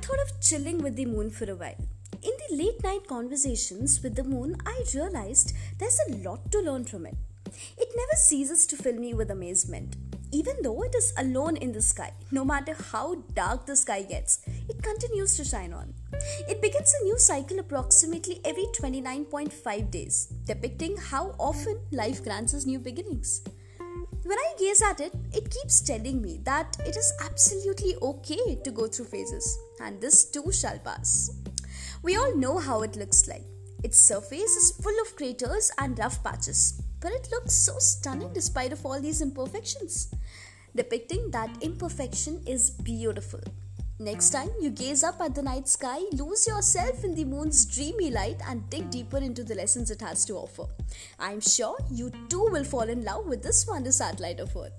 thought of chilling with the moon for a while. In the late night conversations with the moon, I realized there's a lot to learn from it. It never ceases to fill me with amazement. Even though it is alone in the sky, no matter how dark the sky gets, it continues to shine on. It begins a new cycle approximately every 29.5 days, depicting how often life grants us new beginnings. When I gaze at it, it keeps telling me that it is absolutely okay to go through phases, and this too shall pass. We all know how it looks like. Its surface is full of craters and rough patches, but it looks so stunning despite of all these imperfections. Depicting that imperfection is beautiful. Next time you gaze up at the night sky, lose yourself in the moon's dreamy light and dig deeper into the lessons it has to offer. I'm sure you too will fall in love with this wonder satellite of Earth.